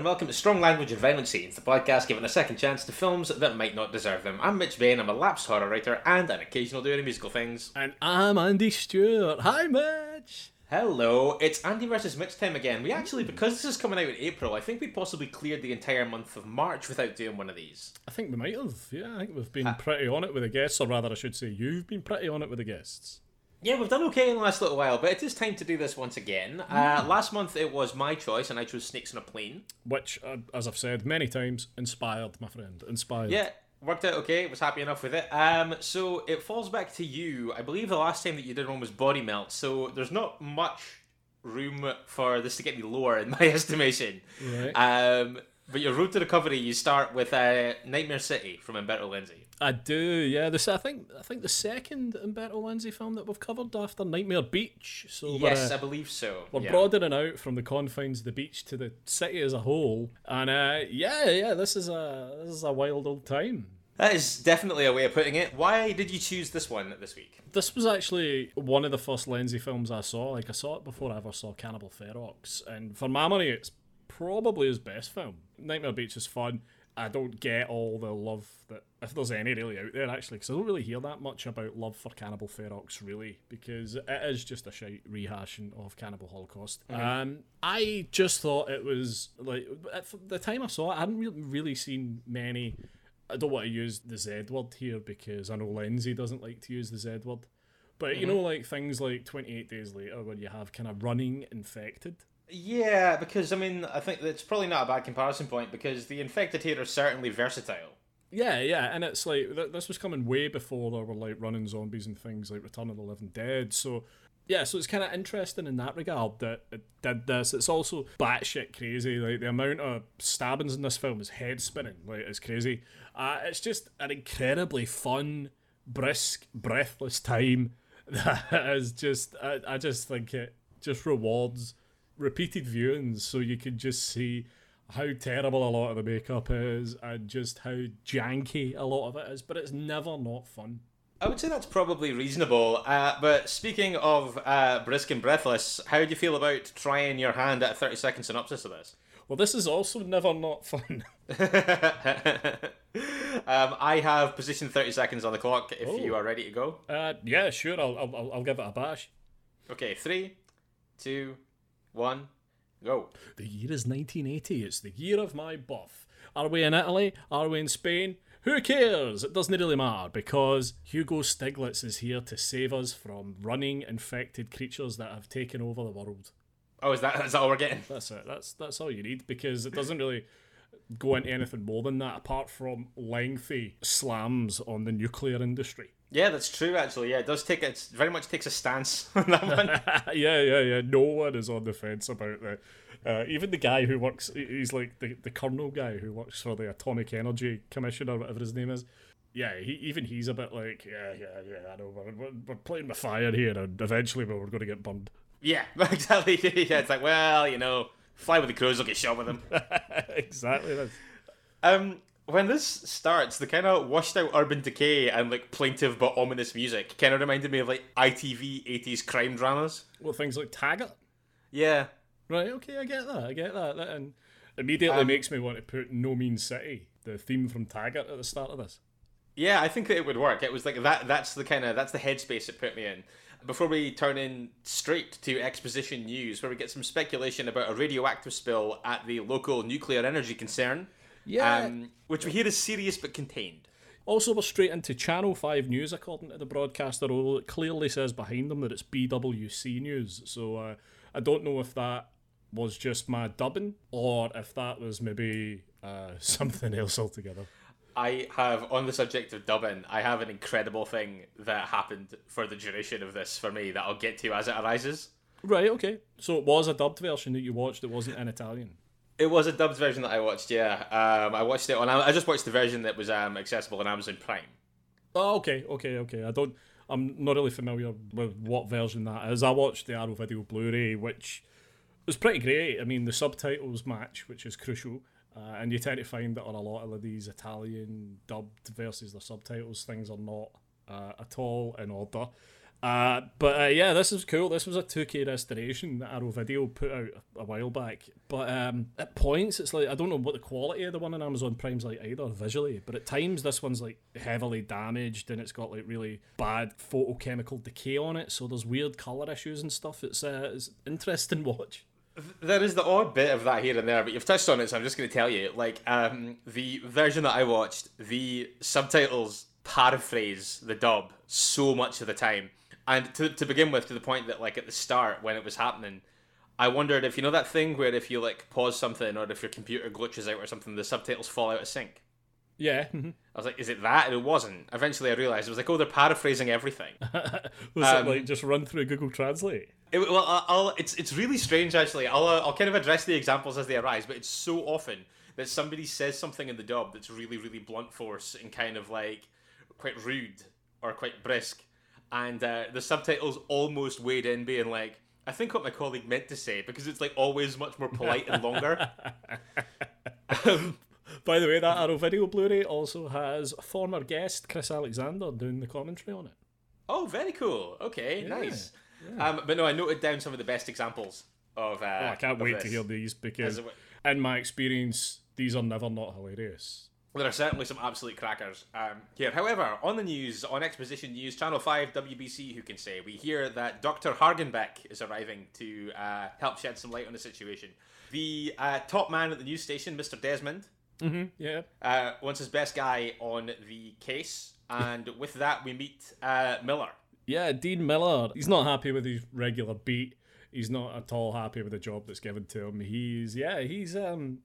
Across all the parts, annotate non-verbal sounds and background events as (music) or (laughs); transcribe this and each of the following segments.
And welcome to Strong Language and Violent Scenes, the podcast giving a second chance to films that might not deserve them. I'm Mitch Bain, I'm a lapsed horror writer and an occasional doer of musical things. And I'm Andy Stewart. Hi, Mitch. Hello, it's Andy versus Mitch time again. We actually, because this is coming out in April, I think we possibly cleared the entire month of March without doing one of these. I think we might have. Yeah, I think we've been pretty on it with the guests, or rather, I should say, you've been pretty on it with the guests. Yeah, we've done okay in the last little while, but it is time to do this once again. Uh, last month it was my choice, and I chose Snakes on a Plane. Which, uh, as I've said many times, inspired, my friend. Inspired. Yeah, worked out okay. Was happy enough with it. Um, so it falls back to you. I believe the last time that you did one was Body Melt. So there's not much room for this to get me lower in my (laughs) estimation. Right. Um, but your road to recovery, you start with uh, Nightmare City from Umberto Lenzi. I do, yeah. This I think I think the second Umberto Lenzi film that we've covered after Nightmare Beach. So yes, uh, I believe so. we're yeah. broadening out from the confines of the beach to the city as a whole, and uh, yeah, yeah, this is a this is a wild old time. That is definitely a way of putting it. Why did you choose this one this week? This was actually one of the first Lenzi films I saw. Like I saw it before I ever saw Cannibal Ferox, and for my money, it's probably his best film. Nightmare Beach is fun. I don't get all the love that if there's any really out there actually, because I don't really hear that much about love for Cannibal Ferox really, because it is just a shite rehashing of Cannibal Holocaust. Um, I just thought it was like at the time I saw it, I hadn't really, really seen many. I don't want to use the Z word here because I know Lindsay doesn't like to use the Z word. But you know, like things like 28 Days Later, where you have kind of running infected. Yeah, because I mean, I think that's probably not a bad comparison point because the infected here are certainly versatile. Yeah, yeah, and it's like th- this was coming way before there were like running zombies and things like Return of the Living Dead. So yeah, so it's kind of interesting in that regard that it did this. It's also batshit crazy. Like the amount of stabbings in this film is head spinning. Like it's crazy. Uh, it's just an incredibly fun, brisk, breathless time. (laughs) That is just. I, I just think it just rewards repeated viewings, so you can just see how terrible a lot of the makeup is and just how janky a lot of it is. But it's never not fun. I would say that's probably reasonable. Uh, but speaking of uh, brisk and breathless, how do you feel about trying your hand at a 30 second synopsis of this? Well, this is also never not fun. (laughs) um, I have position 30 seconds on the clock if Oh. you are ready to go. Uh, yeah, sure. I'll, I'll, I'll give it a bash. Okay, three, two, one, go. The year is 1980. It's the year of my birth. Are we in Italy? Are we in Spain? Who cares? It doesn't really matter because Hugo Stiglitz is here to save us from running infected creatures that have taken over the world. Oh, is that, is that all we're getting? That's it. That's that's all you need because it doesn't really go into anything more than that apart from lengthy slams on the nuclear industry. Yeah, that's true. Actually, yeah, it does take it very much takes a stance (laughs) on that one. (laughs) yeah, yeah, yeah. No one is on the fence about that. Uh, even the guy who works, he's like the, the colonel guy who works for the Atomic Energy Commission or whatever his name is. Yeah, he, even he's a bit like, yeah, yeah, yeah, I know, we're, we're, we're playing with fire here and eventually we're going to get burned. yeah, (laughs) exactly. yeah, it's like, well, you know, fly with the crows, will get shot with them. exactly. That's, Um, when this starts, the kind of washed out urban decay and like plaintive but ominous music kind of reminded me of like ITV 80s crime dramas. well, things like Taggart. Yeah. Right, okay, I get that, I get that. that and immediately Um, makes me want to put No Mean City, the theme from Taggart, at the start of this. Yeah, I think that it would work. It was like that that's the kind of that's the headspace it put me in. Before we turn in straight to exposition news where we get some speculation about a radioactive spill at the local nuclear energy concern. Yeah. Um, which we hear is serious but contained. Also, we're straight into Channel 5 News, according to the broadcaster, although it clearly says behind them that it's BWC News. So uh, I don't know if that was just my dubbing or if that was maybe uh, (laughs) something else altogether. I have, on the subject of dubbing, I have an incredible thing that happened for the duration of this for me that I'll get to as it arises. Right, okay. So it was a dubbed version that you watched, it wasn't in Italian. It was a dubbed version that I watched, yeah. Um, I watched it on, I just watched the version that was um, accessible on Amazon Prime. Oh, okay, okay, okay. I don't, I'm not really familiar with what version that is. I watched the Arrow Video Blu-ray, which was pretty great. I mean, the subtitles match, which is crucial. Uh, and you tend to find that on a lot of these Italian dubbed versus the subtitles, things are not uh, at all in order. Uh, but uh, yeah, this is cool. This was a 2K restoration that Arrow Video put out a while back. But um, at points, it's like I don't know what the quality of the one on Amazon Prime's like either visually. But at times, this one's like heavily damaged and it's got like really bad photochemical decay on it. So there's weird color issues and stuff. It's uh, it's interesting (laughs) watch. There is the odd bit of that here and there, but you've touched on it, so I'm just going to tell you. Like um, the version that I watched, the subtitles paraphrase the dub so much of the time and to, to begin with, to the point that like at the start when it was happening, I wondered if you know that thing where if you like pause something or if your computer glitches out or something, the subtitles fall out of sync. Yeah. (laughs) I was like, is it that? And it wasn't. Eventually, I realized it was like, oh, they're paraphrasing everything. (laughs) was um, it like just run through Google Translate? It, well, I'll, it's it's really strange actually. I'll uh, I'll kind of address the examples as they arise, but it's so often that somebody says something in the dub that's really really blunt force and kind of like quite rude or quite brisk, and uh, the subtitles almost weighed in, being like, I think what my colleague meant to say because it's like always much more polite and longer. (laughs) um, By the way, that Arrow Video Blu-ray also has former guest Chris Alexander doing the commentary on it. Oh, very cool. Okay, yeah, nice. Yeah. Um, but no, I noted down some of the best examples of. Uh, oh, I can't wait this. to hear these because, in my experience, these are never not hilarious. There are certainly some absolute crackers um, here. However, on the news, on Exposition News, Channel 5, WBC, who can say, we hear that Dr. Hagenbeck is arriving to uh, help shed some light on the situation. The uh, top man at the news station, Mr. Desmond, mm-hmm, yeah, uh, wants his best guy on the case. And (laughs) with that, we meet uh, Miller. Yeah, Dean Miller. He's not happy with his regular beat. He's not at all happy with the job that's given to him. He's, yeah, he's um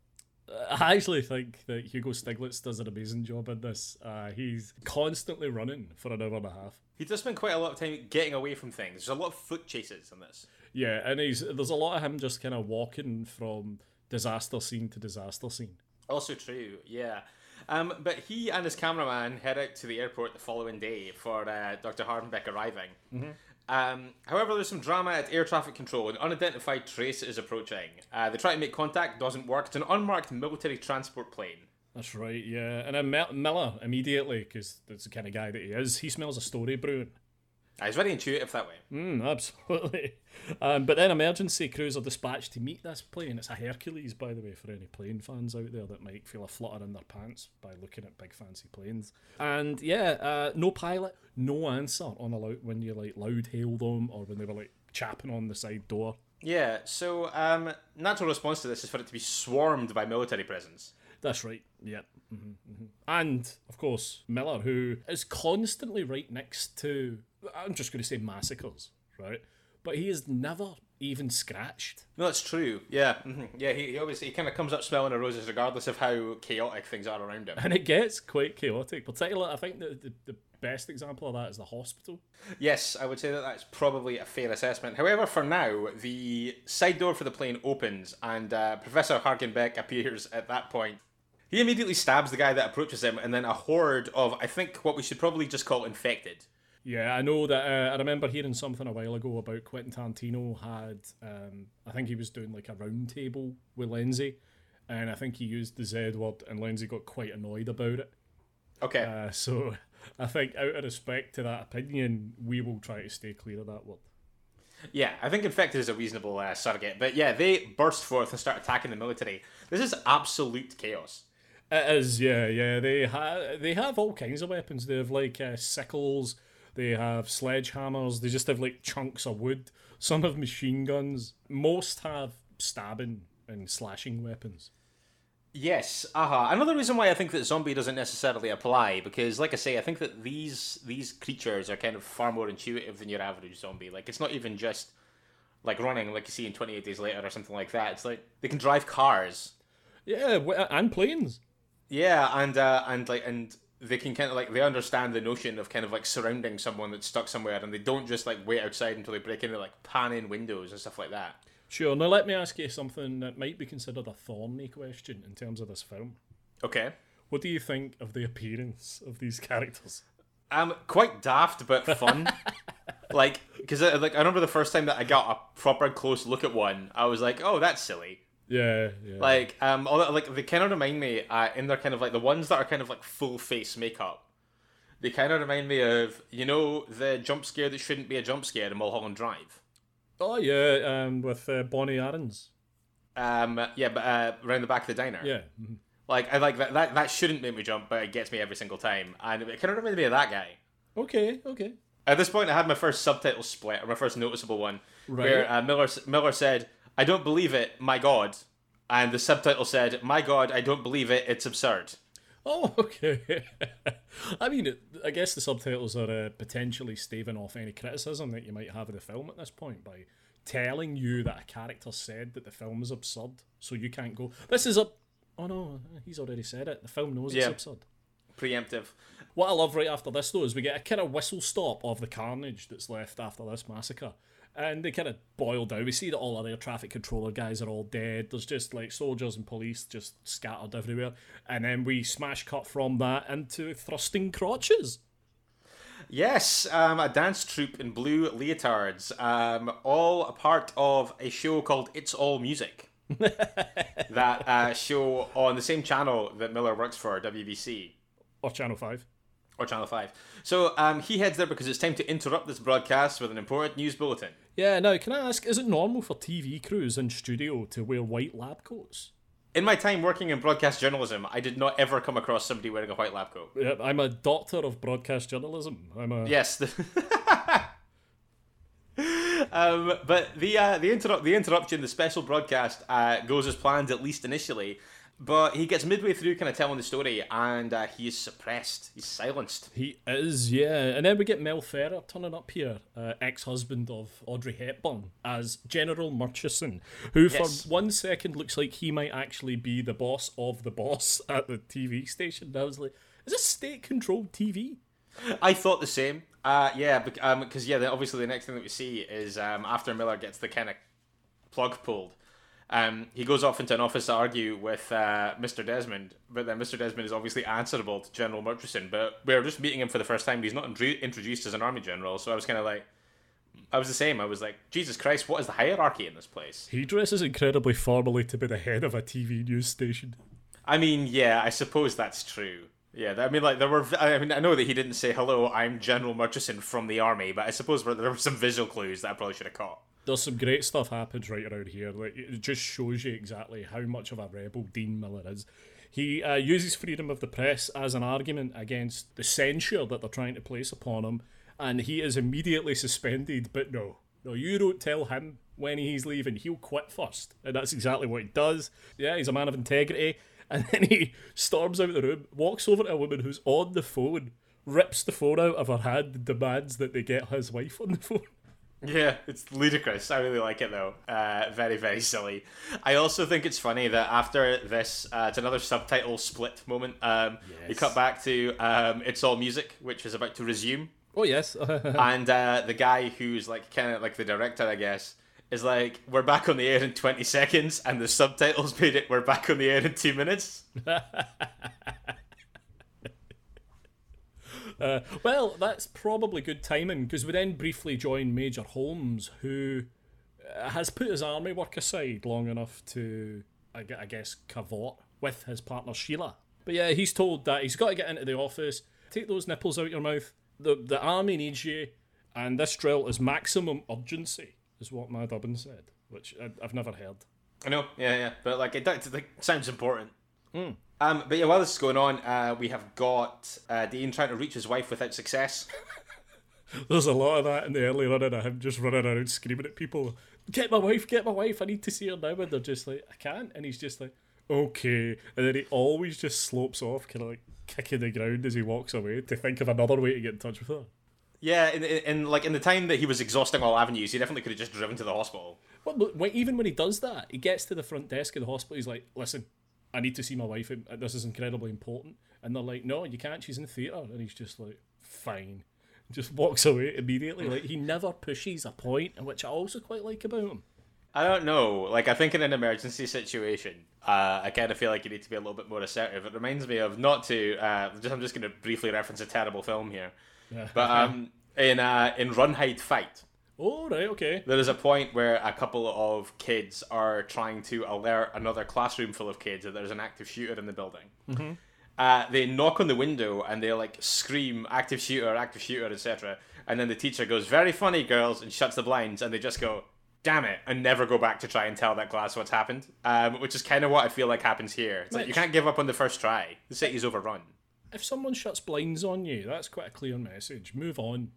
I actually think that Hugo Stiglitz does an amazing job in this. Uh, he's constantly running for an hour and a half. He does spend quite a lot of time getting away from things. There's a lot of foot chases in this. Yeah, and he's there's a lot of him just kind of walking from disaster scene to disaster scene. Also true, yeah. Um, but he and his cameraman head out to the airport the following day for uh, Dr. Hagenbeck arriving. Mm-hmm. Um, however, there's some drama at air traffic control. An unidentified trace is approaching. Uh, they try to make contact, doesn't work. It's an unmarked military transport plane. That's right, yeah. And then Miller, immediately, because that's the kind of guy that he is, he smells a story brewing. He's very intuitive that way. Mm, absolutely. Um, but then emergency crews are dispatched to meet this plane. It's a Hercules, by the way, for any plane fans out there that might feel a flutter in their pants by looking at big fancy planes. And yeah, uh, no pilot, no answer on a loud when you like loud hail them or when they were like chapping on the side door. Yeah. So um, natural response to this is for it to be swarmed by military presence. That's right. Yeah. Mm-hmm, mm-hmm. And of course, Miller, who is constantly right next to, I'm just going to say massacres, right? But he is never even scratched. No, that's true. Yeah, mm-hmm. yeah. He, he always he kind of comes up smelling of roses, regardless of how chaotic things are around him. And it gets quite chaotic. Particularly, I think the, the, the best example of that is the hospital. Yes, I would say that that's probably a fair assessment. However, for now, the side door for the plane opens, and uh, Professor Hagenbeck appears at that point. He immediately stabs the guy that approaches him, and then a horde of, I think, what we should probably just call infected. Yeah, I know that. Uh, I remember hearing something a while ago about Quentin Tarantino had. Um, I think he was doing like a roundtable with Lindsay, and I think he used the Z word, and Lindsay got quite annoyed about it. Okay. Uh, so (laughs) I think, out of respect to that opinion, we will try to stay clear of that word. Yeah, I think infected is a reasonable uh, surrogate. But yeah, they burst forth and start attacking the military. This is absolute chaos. It is, yeah, yeah. They have they have all kinds of weapons. They have like uh, sickles. They have sledgehammers. They just have like chunks of wood. Some have machine guns. Most have stabbing and slashing weapons. Yes, aha. Uh-huh. Another reason why I think that zombie doesn't necessarily apply because, like I say, I think that these these creatures are kind of far more intuitive than your average zombie. Like it's not even just like running like you see in Twenty Eight Days Later or something like that. It's like they can drive cars. Yeah, and planes. Yeah, and uh, and like and they can kind of like they understand the notion of kind of like surrounding someone that's stuck somewhere, and they don't just like wait outside until they break into like pan in windows and stuff like that. Sure. Now let me ask you something that might be considered a thorny question in terms of this film. Okay. What do you think of the appearance of these characters? Um, quite daft but fun. (laughs) like, because like I remember the first time that I got a proper close look at one, I was like, "Oh, that's silly." Yeah, yeah. Like, um, all that, like they kind of remind me, uh, in their kind of like the ones that are kind of like full face makeup. They kind of remind me of you know the jump scare that shouldn't be a jump scare in Mulholland Drive. oh yeah, um, with uh, Bonnie Aarons. Um, yeah, but uh, around the back of the diner. Yeah. mhm. Like I like that, that. That shouldn't make me jump, but it gets me every single time, and it kind of reminds me of that guy. Okay, okay. At this point, I had my first subtitle split, or my first noticeable one, Right. where uh, Miller Miller said, "I don't believe it, my God," and the subtitle said, "My God, I don't believe it. It's absurd." Oh, (laughs) okay. I mean, I guess the subtitles are uh, potentially staving off any criticism that you might have of the film at this point by telling you that a character said that the film is absurd, so you can't go, "This is a." Oh no, he's already said it. The film knows it's Yeah. absurd. Preemptive. What I love right after this though is we get a kind of whistle stop of the carnage that's left after this massacre. And they kind of boil down. We see that all our air traffic controller guys are all dead. There's just like soldiers and police just scattered everywhere. And then we smash cut from that into thrusting crotches. Yes, um, a dance troupe in blue leotards, um, all a part of a show called It's All Music. (laughs) that uh, show on the same channel that Miller works for, WBC. Or Channel 5. Or Channel 5. So um, he heads there because it's time to interrupt this broadcast with an important news bulletin. Yeah, now can I ask, is it normal for TV crews in studio to wear white lab coats? In my time working in broadcast journalism, I did not ever come across somebody wearing a white lab coat. Yeah, I'm a doctor of broadcast journalism. I'm a Yes. the- (laughs) um, but the uh, the interrupt the interruption, the special broadcast uh, goes as planned at least initially. But he gets midway through, kind of telling the story, and uh, he is suppressed. He's silenced. He is, yeah. And then we get Mel Ferrer turning up here, uh, ex-husband of Audrey Hepburn, as General Murchison, who Yes. for one second looks like he might actually be the boss of the boss (laughs) at the TV station. And I was like, is this state-controlled TV? I thought the same. Uh, yeah, because um yeah, obviously the next thing that we see is um, after Miller gets the kind of plug pulled, um, he goes off into an office to argue with uh, Mr. Desmond, but then Mr. Desmond is obviously answerable to General Murchison. But we're just meeting him for the first time. He's not introduced as an army general, so I was kind of like, I was the same. I was like, Jesus Christ, what is the hierarchy in this place? He dresses incredibly formally to be the head of a TV news station. I mean, yeah, I suppose that's true. Yeah, I mean, like there were. I mean, I know that he didn't say hello. I'm General Murchison from the army, but I suppose there were some visual clues that I probably should have caught. There's some great stuff happens right around here. Like it just shows you exactly how much of a rebel Dean Miller is. He uh, uses freedom of the press as an argument against the censure that they're trying to place upon him, and he is immediately suspended. But no, no, you don't tell him when he's leaving. He'll quit first, and that's exactly what he does. Yeah, he's a man of integrity, (laughs) and then he storms out of the room, walks over to a woman who's on the phone, rips the phone out of her hand, and demands that they get his wife on the (laughs) phone. Yeah, it's ludicrous. I really like it though. Uh, very, very silly. I also think it's funny that after this, uh, it's another subtitle split moment. Um, We cut back to um, "It's All Music," which is about to resume, Oh yes. (laughs) and uh, the guy who's like kind of like the director, I guess, is like, "We're back on the air in twenty seconds," and the subtitles made it, "We're back on the air in two minutes." (laughs) Uh, well, that's probably good timing because we then briefly join Major Holmes, who uh, has put his army work aside long enough to, I guess, cavort with his partner Sheila. But yeah, he's told that he's got to get into the office, take those nipples out your mouth. The the army needs you, and this drill is maximum urgency, is what Mad Urban said, which I, I've never heard. I know, yeah, yeah, but like it, it like, sounds important. Um, but yeah, while this is going on, uh, we have got uh, Dean trying to reach his wife without success. (laughs) There's a lot of that in the early running of him just running around screaming at people, Get my wife, get my wife, I need to see her now. And they're just like, I can't. And he's just like, Okay. And then he always just slopes off, kind of like kicking the ground as he walks away to think of another way to get in touch with her. Yeah, in, in, in like in the time that he was exhausting all avenues, he definitely could have just driven to the hospital. Well, but even when he does that, he gets to the front desk of the hospital, he's like, Listen, I need to see my wife. This is incredibly important. And they're like, no, you can't. She's in the theatre. And he's just like, fine. (laughs) Just walks away immediately. Like he never pushes a point, which I also quite like about him. I don't know. Like, I think in an emergency situation, uh, I kind of feel like you need to be a little bit more assertive. It reminds me of not to. Uh, just, I'm just going to briefly reference a terrible film here, but um, in uh, in Run Hide Fight, Oh right, okay. there is a point where a couple of kids are trying to alert another classroom full of kids that there's an active shooter in the building. Mm-hmm. Uh, they knock on the window and they like scream "active shooter, active shooter," etc. And then the teacher goes, "Very funny, girls," and shuts the blinds, and they just go, "Damn it!" and never go back to try and tell that class what's happened. Um, which is kind of what I feel like happens here. It's like you can't give up on the first try. The city's overrun. If someone shuts blinds on you, that's quite a clear message. Move on.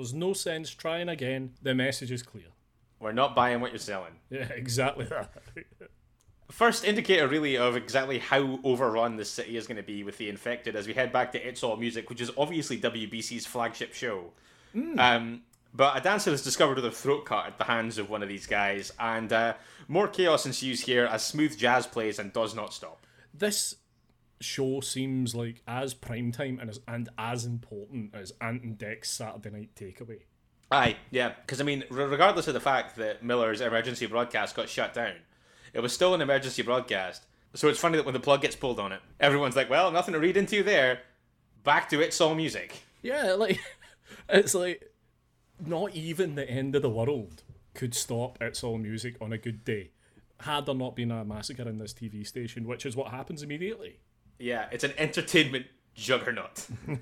There's no sense trying again. The message is clear. We're not buying what you're selling. Yeah, (laughs) exactly that. (laughs) First indicator, really, of exactly how overrun this city is going to be with the infected as we head back to It's All Music, which is obviously WBC's flagship show. Um, but a dancer is discovered with a throat cut at the hands of one of these guys, and uh, more chaos ensues here as smooth jazz plays and does not stop. this show seems like as prime time and as, and as important as Ant and Dec's Saturday Night Takeaway. Aye, yeah, because I mean, regardless of the fact that Miller's emergency broadcast got shut down, it was still an emergency broadcast. So it's funny that when the plug gets pulled on it, everyone's like, well, nothing to read into there. Back to It's All Music. Yeah, (laughs) like it's like not even the end of the world could stop It's All Music on a good day. Had there not been a massacre in this TV station, which is what happens immediately. Yeah, it's an entertainment juggernaut. (laughs)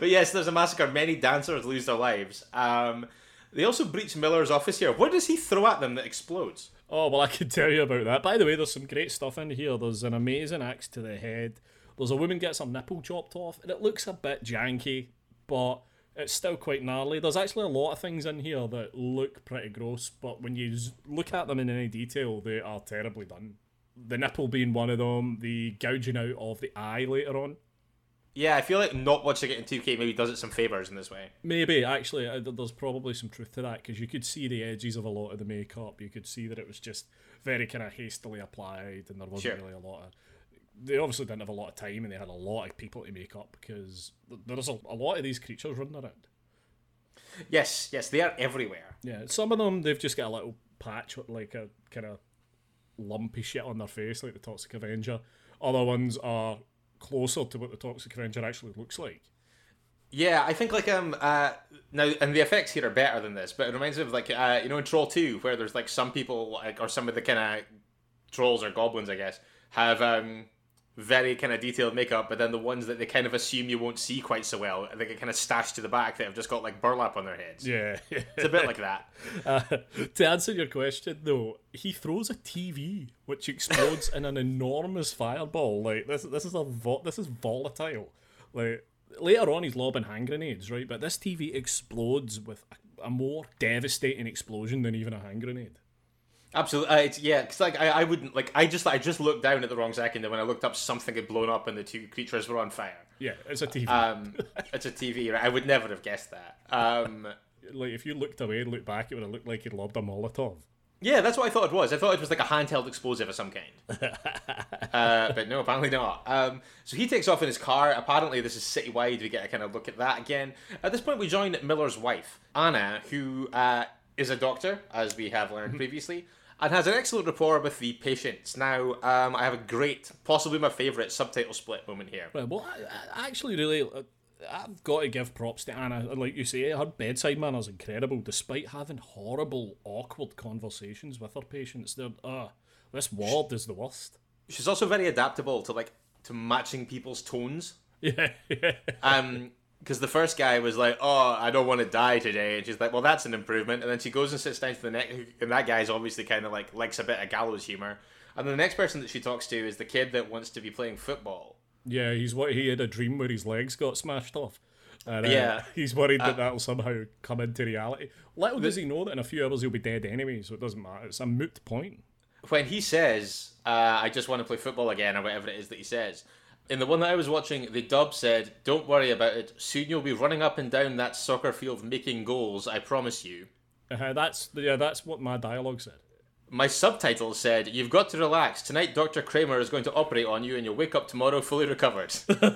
but yes, there's a massacre. Many dancers lose their lives. Um, they also breach Miller's office here. What does he throw at them that explodes? Oh well, I can (laughs) tell you about that. By the way, there's some great stuff in here. There's an amazing axe to the head. There's a woman gets her nipple chopped off, and it looks a bit janky, but it's still quite gnarly. There's actually a lot of things in here that look pretty gross, but when you look at them in any detail, they are terribly done. The nipple being one of them, the gouging out of the eye later on. Yeah, I feel like not watching it in 2K maybe does it some favors in this way. Maybe actually, uh, there's probably some truth to that because you could see the edges of a lot of the makeup. You could see that it was just very kind of hastily applied, and there wasn't Sure. really a lot of. They obviously didn't have a lot of time, and they had a lot of people to make up because there's a, a lot of these creatures running around. Yes, yes, they are everywhere. Yeah, some of them they've just got a little patch like a kind of lumpy shit on their face, like the Toxic Avenger. Other ones are closer to what the Toxic Avenger actually looks like. Yeah, I think like um uh now and the effects here are better than this, but it reminds me of like uh you know in Troll Two where there's like some people like or some of the kind of trolls or goblins I guess have um very kind of detailed makeup, but then the ones that they kind of assume you won't see quite so well, they get kind of stashed to the back that have just got like burlap on their heads. Yeah. It's a bit like that. (laughs) Uh, to answer your question, though, he throws a TV which explodes in an enormous fireball. Like this, this is a vo- this is volatile. Like later on, he's lobbing hand grenades, right? But this TV explodes with a, a more devastating explosion than even a hand grenade. Absolutely, uh, it's yeah. Because like I, I wouldn't like I just I just looked down at the wrong second, and when I looked up, something had blown up, and the two creatures were on fire. Yeah, it's a TV. Um, it's a TV, right? I would never have guessed that. Um, (laughs) like if you looked away and looked back, it would have looked like he'd lobbed a Molotov. yeah, that's what I thought it was. I thought it was like a handheld explosive of some kind. (laughs) uh, but no, apparently not. Um, so he takes off in his car. Apparently, this is citywide. We get a kind of look at that again. At this point, we join Miller's wife, Anna, who uh, is a doctor, as we have learned previously. And has an excellent rapport with the patients. Now, um, I have a great, possibly my favourite subtitle split moment here. Right, well, I, I actually really, uh, I've got to give props to Anna. Like you say, her bedside manner's incredible, despite having horrible, awkward conversations with her patients. They're, uh, this ward is the worst. She's also very adaptable to like to matching people's tones. (laughs) Yeah, yeah. Um, because the first guy was like, "Oh, I don't want to die today," and she's like, "Well, that's an improvement." And then she goes and sits down to the next, and that guy's obviously kind of like likes a bit of gallows humor. And then the next person that she talks to is the kid that wants to be playing football. Yeah, he's what he had a dream where his legs got smashed off. And, uh, Yeah. (laughs) he's worried that that'll somehow come into reality. Little does he know that in a few hours he'll be dead anyway, so it doesn't matter. It's a moot point. When he says, uh, "I just want to play football again," or whatever it is that he says. In the one that I was watching, the dub said, "Don't worry about it. Soon you'll be running up and down that soccer field making goals. I promise you." Uh, that's yeah, that's what my dialogue said. My subtitles said, You've got to relax. Tonight, Dr. Kramer is going to operate on you, and you'll wake up tomorrow fully recovered. (laughs)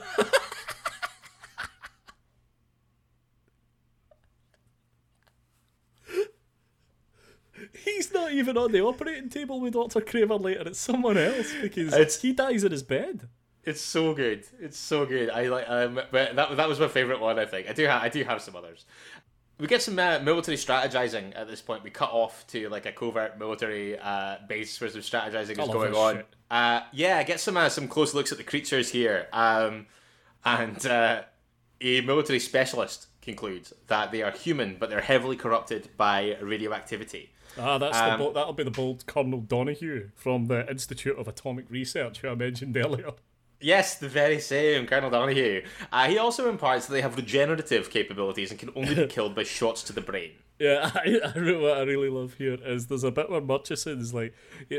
He's not even on the operating table with Dr. Kramer later. It's someone else because It's- he dies in his bed. It's so good. It's so good. I like, um, but that, that was my favorite one, I think. I do, ha- I do have some others. We get some uh, military strategizing at this point. We cut off to like a covert military uh, base where some strategizing I is going on. Uh, yeah, get some uh, some close looks at the creatures here. Um, and uh, a military specialist concludes that they are human, but they're heavily corrupted by radioactivity. Ah, that's Um, the bo- that'll be the bold Colonel Donahue from the Institute of Atomic Research, who I mentioned (laughs) earlier. Yes, the very same, Colonel Donahue. Uh, he also imparts that they have regenerative capabilities and can only be (laughs) killed by shots to the brain. Yeah, (laughs) I, I really, what I really love here is there's a bit where Murchison's like,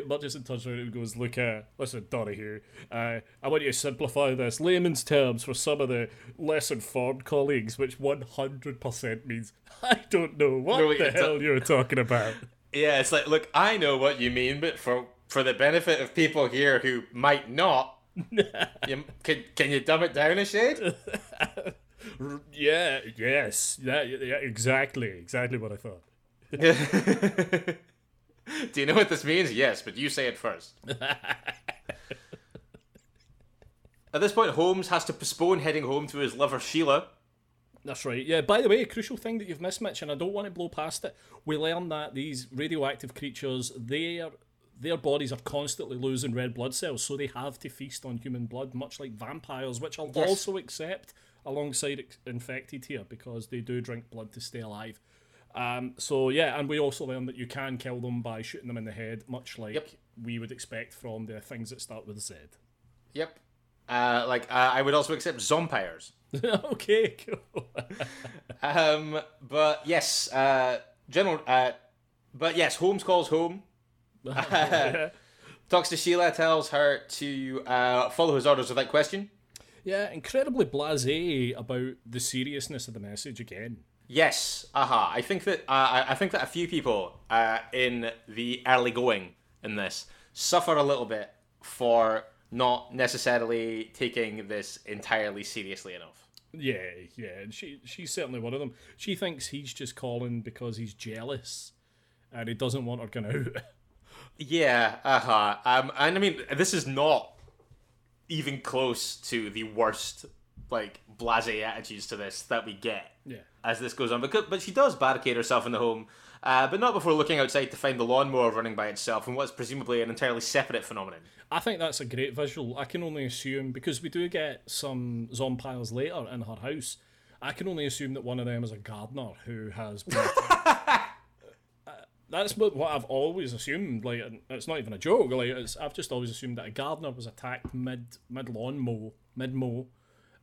Murchison turns around and goes, "Look, uh, listen, Donahue, uh, I want you to simplify this layman's terms for some of the less informed colleagues, which 100% means I don't know what No, the hell you're talking about." (laughs) Yeah, it's like, look, I know what you mean, but for for the benefit of people here who might not, (laughs) you, can can you dumb it down a shade? (laughs) Yeah, yes, that, yeah, exactly, exactly what I thought. (laughs) Do you know what this means? Yes, but you say it first. At this point, Holmes has to postpone heading home to his lover Sheila. That's right. Yeah. By the way, a crucial thing that you've missed, Mitch, and I don't want to blow past it. We learn that these radioactive creatures, their their bodies are constantly losing red blood cells, so they have to feast on human blood, much like vampires, which I'll Yes. also accept alongside ex- infected here because they do drink blood to stay alive. Um, so yeah, and we also learn that you can kill them by shooting them in the head, much like Yep. we would expect from the things that start with Z. Yep. Uh, like uh, I would also accept zompires. (laughs) okay, cool. (laughs) Um, but yes, uh, General. Uh, but yes, Holmes calls home. (laughs) Talks to Sheila, tells her to uh, follow his orders without question. Yeah, incredibly blasé about the seriousness of the message again. Yes, aha. I think that uh, I I think that a few people uh, in the early going in this suffer a little bit for not necessarily taking this entirely seriously enough. Yeah, yeah, and she she's certainly one of them. She thinks he's just calling because he's jealous, and he doesn't want her going out. (laughs) Yeah, uh-huh. Um, and I mean, this is not even close to the worst, like, blasé attitudes to this that we get yeah, as this goes on. But, but she does barricade herself in the home, uh, but not before looking outside to find the lawnmower running by itself and what's presumably an entirely separate phenomenon. I think that's a great visual. I can only assume because we do get some zombies later in her house. I can only assume that one of them is a gardener who has been. (laughs) That's what what I've always assumed. Like, it's not even a joke. Like, it's, I've just always assumed that a gardener was attacked mid mid lawn mow, mid mow,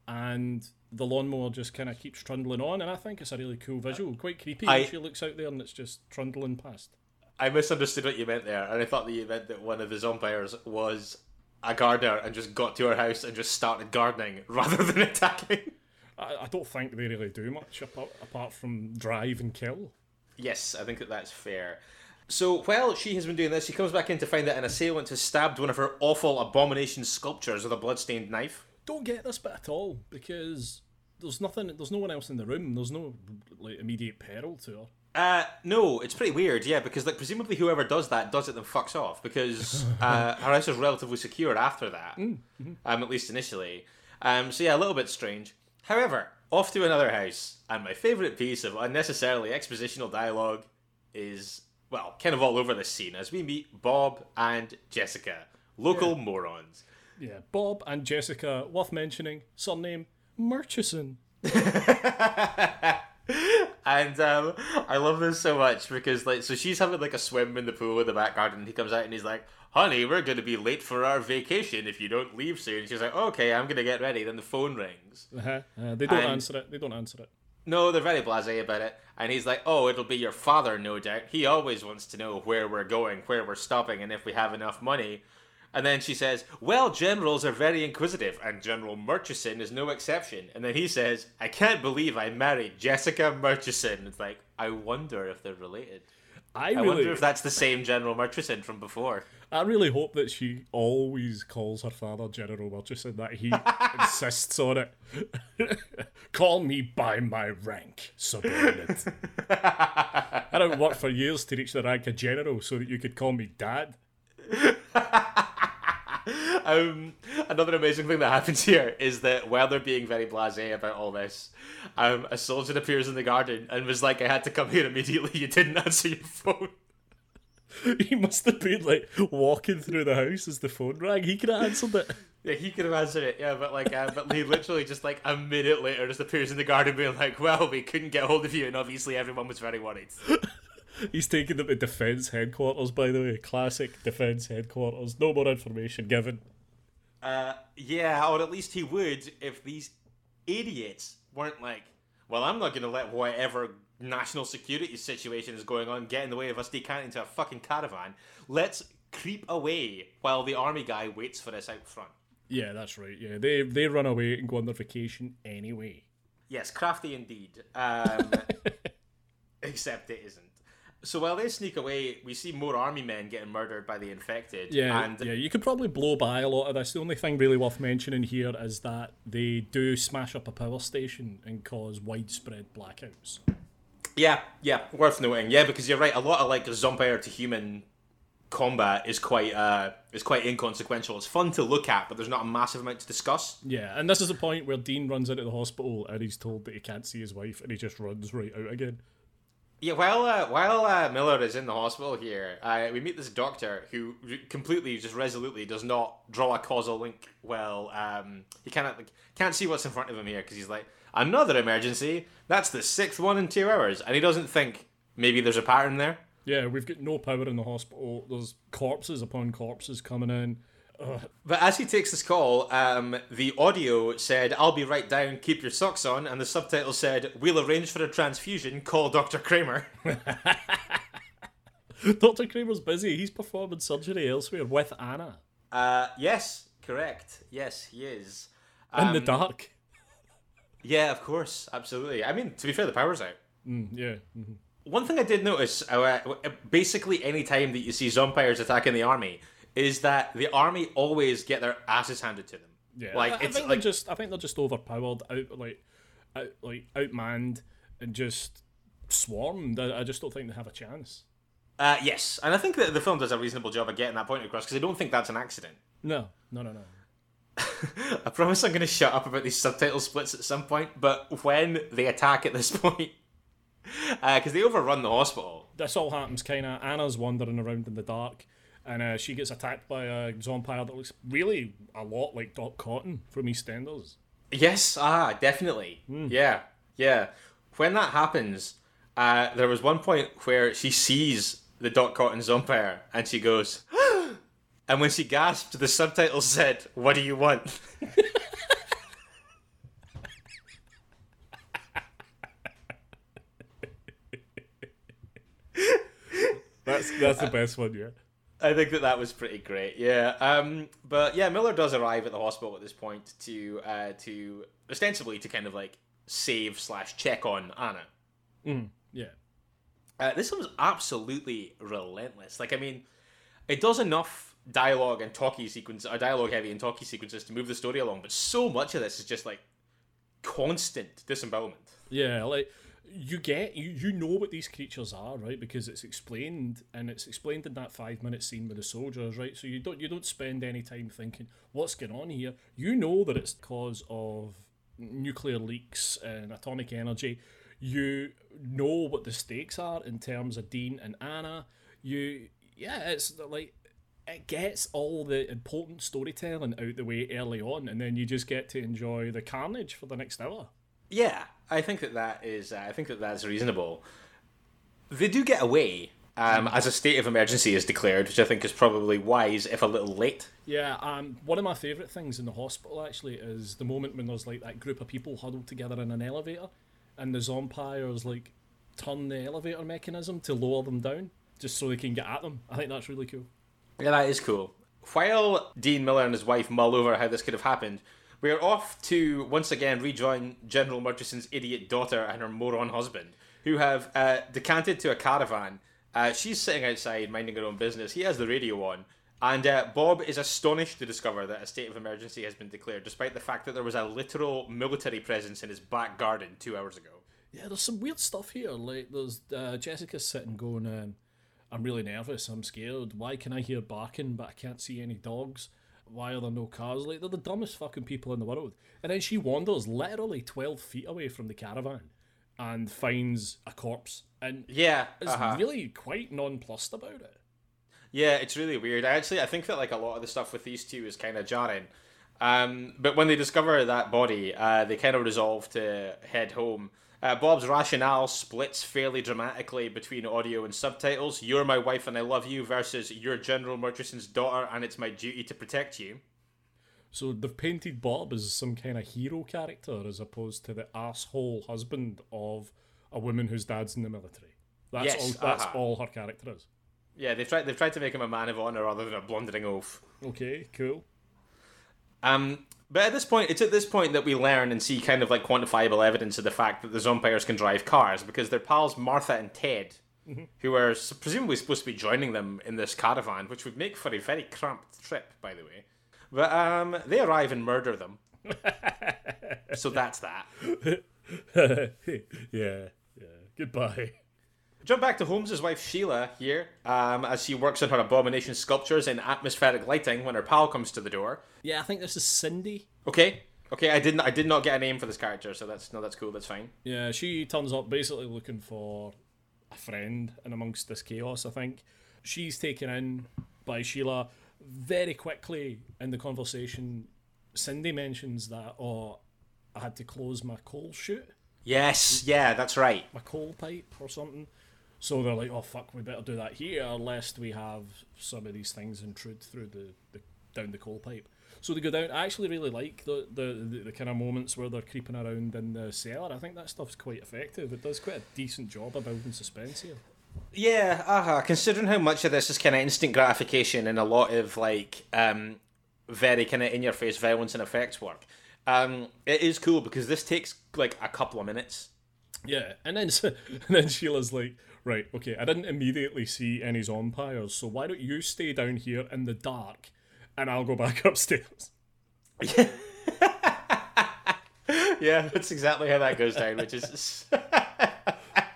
and the lawnmower just kind of keeps trundling on. And I think it's a really cool visual, quite creepy. I- she looks out there and it's just trundling past. I misunderstood what you meant there, and I thought that you meant that one of the zompires was a gardener and just got to her house and just started gardening (laughs) rather than attacking. I, I don't think they really do much apart, apart from drive and kill. Yes, I think that that's fair. So while she has been doing this, she comes back in to find that an assailant has stabbed one of her awful abomination sculptures with a blood-stained knife. don't get this bit at all because there's nothing. There's no one else in the room. There's no like immediate peril to her. Uh, no, it's pretty weird, yeah, because like presumably whoever does that does it then fucks off because (laughs) uh, her house is relatively secure after that, um, at least initially. Um, so yeah, a little bit strange. However, off to another house, and my favourite piece of unnecessarily expositional dialogue is well, kind of all over this scene as we meet Bob and Jessica, local morons. Yeah, Bob and Jessica, worth mentioning. Surname Murchison. (laughs) And um, I love this so much because like so she's having like a swim in the pool in the back garden and he comes out and he's like, Honey, we're gonna be late for our vacation if you don't leave soon. she's like, Okay, I'm gonna get ready. Then the phone rings. Uh-huh. Uh, they don't And- answer it. They don't answer it. No, they're very blasé about it. And he's like, Oh, it'll be your father, no doubt. He always wants to know where we're going, where we're stopping, and if we have enough money. And then she says, Well, generals are very inquisitive, and General Murchison is no exception. And then he says, I can't believe I married Jessica Murchison. It's like, I wonder if they're related. I I wonder if that's the same General Murchison from before. I really hope that she always calls her father General Murchison. That he (laughs) insists on it. (laughs) Call me by my rank, subordinate. (laughs) I don't work for years to reach the rank of general, so that you could call me dad. Um, another amazing thing that happens here is that while they're being very blasé about all this, um, a soldier appears in the garden and was like, "I had to come here immediately. You didn't answer your phone." (laughs) He must have been like walking through the house as the phone rang. He could have answered it. (laughs) Yeah, he could have answered it. Yeah, but like, uh, but he literally just like a minute later just appears in the garden, being like, "Well, we couldn't get hold of you," and obviously everyone was very worried. (laughs) He's taking them to defence headquarters, by the way. Classic defence headquarters. No more information given. Uh, yeah, or at least he would if these idiots weren't like, well, I'm not going to let whatever national security situation is going on get in the way of us decanting to a fucking caravan. Let's creep away while the army guy waits for us out front. Yeah, that's right. Yeah, they they run away and go on their vacation anyway. Yes, crafty indeed. Um, (laughs) except it isn't. So while they sneak away, we see more army men getting murdered by the infected. Yeah, and yeah. You could probably blow by a lot of this. The only thing really worth mentioning here is that they do smash up a power station and cause widespread blackouts. Yeah, yeah, worth noting. Yeah, because you're right. A lot of like Zompire to human combat is quite uh is quite inconsequential. It's fun to look at, but there's not a massive amount to discuss. Yeah, and this is the point where Dean runs into the hospital and he's told that he can't see his wife, and he just runs right out again. Yeah, while uh, while uh, Miller is in the hospital here, uh, we meet this doctor who re- completely, just resolutely, does not draw a causal link. Well, um, he cannot like, can't see what's in front of him here because he's like another emergency. That's the sixth one in two hours, and he doesn't think maybe there's a pattern there. Yeah, we've got no power in the hospital. There's corpses upon corpses coming in. But as he takes this call, um, the audio said, "I'll be right down. Keep your socks on," and the subtitle said, "We'll arrange for a transfusion. Call Doctor Kramer." (laughs) Dr. Kramer's busy. He's performing surgery elsewhere with Anna uh, yes, correct. Yes, he is. in the Um, dark. Yeah, of course, absolutely. I mean, to be fair, the power's out. Mm, yeah. mhm. One thing I did notice, uh, basically, any time that you see Zompires attacking the army, is that the army always get their asses handed to them. Yeah, like I, I think like they're just I think they're just overpowered, out like, out, like outmanned and just swarmed. I, I just don't think they have a chance. uh, yes, and I think that the film does a reasonable job of getting that point across because I don't think that's an accident. No, no, no, no. (laughs) I promise I'm going to shut up about these subtitle splits at some point, but when they attack at this (laughs) point, because they overrun the hospital. This all happens kind of. Anna's wandering around in the dark, and uh, she gets attacked by a zombie that looks really a lot like Dot Cotton from EastEnders. Yes, ah, definitely. Yeah, yeah. When that happens, uh, there was one point where she sees the Dot Cotton Zompire and she goes, and when she gasped, the subtitles said, What do you want? That's that's the best one, yeah. I think that that was pretty great. Yeah. Um. But yeah, Miller does arrive at the hospital at this point to uh to ostensibly to kind of like save slash check on Anna. Yeah. Uh, this was absolutely relentless. Like, I mean, it does enough dialogue and talky sequence, or dialogue heavy and talky sequences to move the story along, but so much of this is just like constant disembowelment. Yeah, like you get you you know what these creatures are, right? Because it's explained and it's explained in that five minute scene with the soldiers, right? So you don't you don't spend any time thinking what's going on here. You know that it's cause of nuclear leaks and atomic energy. You know what the stakes are in terms of Dean and Anna. You yeah, it's like it gets all the important storytelling out the way early on, and then you just get to enjoy the carnage for the next hour. Yeah, I think that that is. Uh, I think that that's reasonable. They do get away um, as a state of emergency is declared, which I think is probably wise, if a little late. Yeah, um, one of my favourite things in the hospital actually is the moment when there's like that group of people huddled together in an elevator, and the zompires like turn the elevator mechanism to lower them down just so they can get at them. I think that's really cool. Yeah, that is cool. While Dean Miller and his wife mull over how this could have happened, we are off to once again rejoin General Murchison's idiot daughter and her moron husband, who have uh, decanted to a caravan Uh, she's sitting outside minding her own business. He has the radio on. And uh, Bob is astonished to discover that a state of emergency has been declared, despite the fact that there was a literal military presence in his back garden two hours ago. Yeah, there's some weird stuff here. Like, there's uh, Jessica sitting going, um, I'm really nervous, I'm scared. Why can I hear barking but I can't see any dogs? Why are there no cars? Like, they're the dumbest fucking people in the world. And then she wanders literally 12 feet away from the caravan and finds a corpse. And Yeah, is uh-huh. really quite nonplussed about it. Yeah, it's really weird. I actually I think that like a lot of the stuff with these two is kind of jarring. Um, but when they discover that body, uh, they kind of resolve to head home. Uh, Bob's rationale splits fairly dramatically between audio and subtitles. You're my wife and I love you versus you're General Murchison's daughter and it's my duty to protect you. So they've painted Bob as some kind of hero character as opposed to the asshole husband of a woman whose dad's in the military. That's Yes, all. That's uh-huh. all her character is. Yeah, they've tried they've tried to make him a man of honor rather than a blundering oaf. Okay, cool. Um, but at this point, it's at this point that we learn and see kind of like quantifiable evidence of the fact that the Zompires can drive cars because their pals Martha and Ted, who are presumably supposed to be joining them in this caravan, which would make for a very cramped trip, by the way. But um, they arrive and murder them. (laughs) so that's that. (laughs) yeah, yeah. Goodbye. Jump back to Holmes's wife Sheila here, um, as she works on her abomination sculptures in atmospheric lighting when her pal comes to the door. Yeah, I think this is Cindy. Okay, okay, I didn't, I did not get a name for this character, so that's no, that's cool, that's fine. Yeah, she turns up basically looking for a friend in amongst this chaos. I think she's taken in by Sheila very quickly in the conversation. Cindy mentions that, oh, I had to close my coal chute. Yes, yeah, that's right. my coal pipe or something. So they're like, oh fuck, we better do that here, lest we have some of these things intrude through the, the down the coal pipe. So they go down. I actually really like the, the, the, the kind of moments where they're creeping around in the cellar. I think that stuff's quite effective. It does quite a decent job of building suspense here. Yeah, uh-huh. Considering how much of this is kind of instant gratification and a lot of like um, very kind of in-your-face violence and effects work, um, it is cool because this takes like a couple of minutes. Yeah, and then (laughs) and then Sheila's like, right, okay, I didn't immediately see any zompires, so why don't you stay down here in the dark, and I'll go back (laughs) upstairs. (laughs) Yeah, that's exactly how that goes down, which is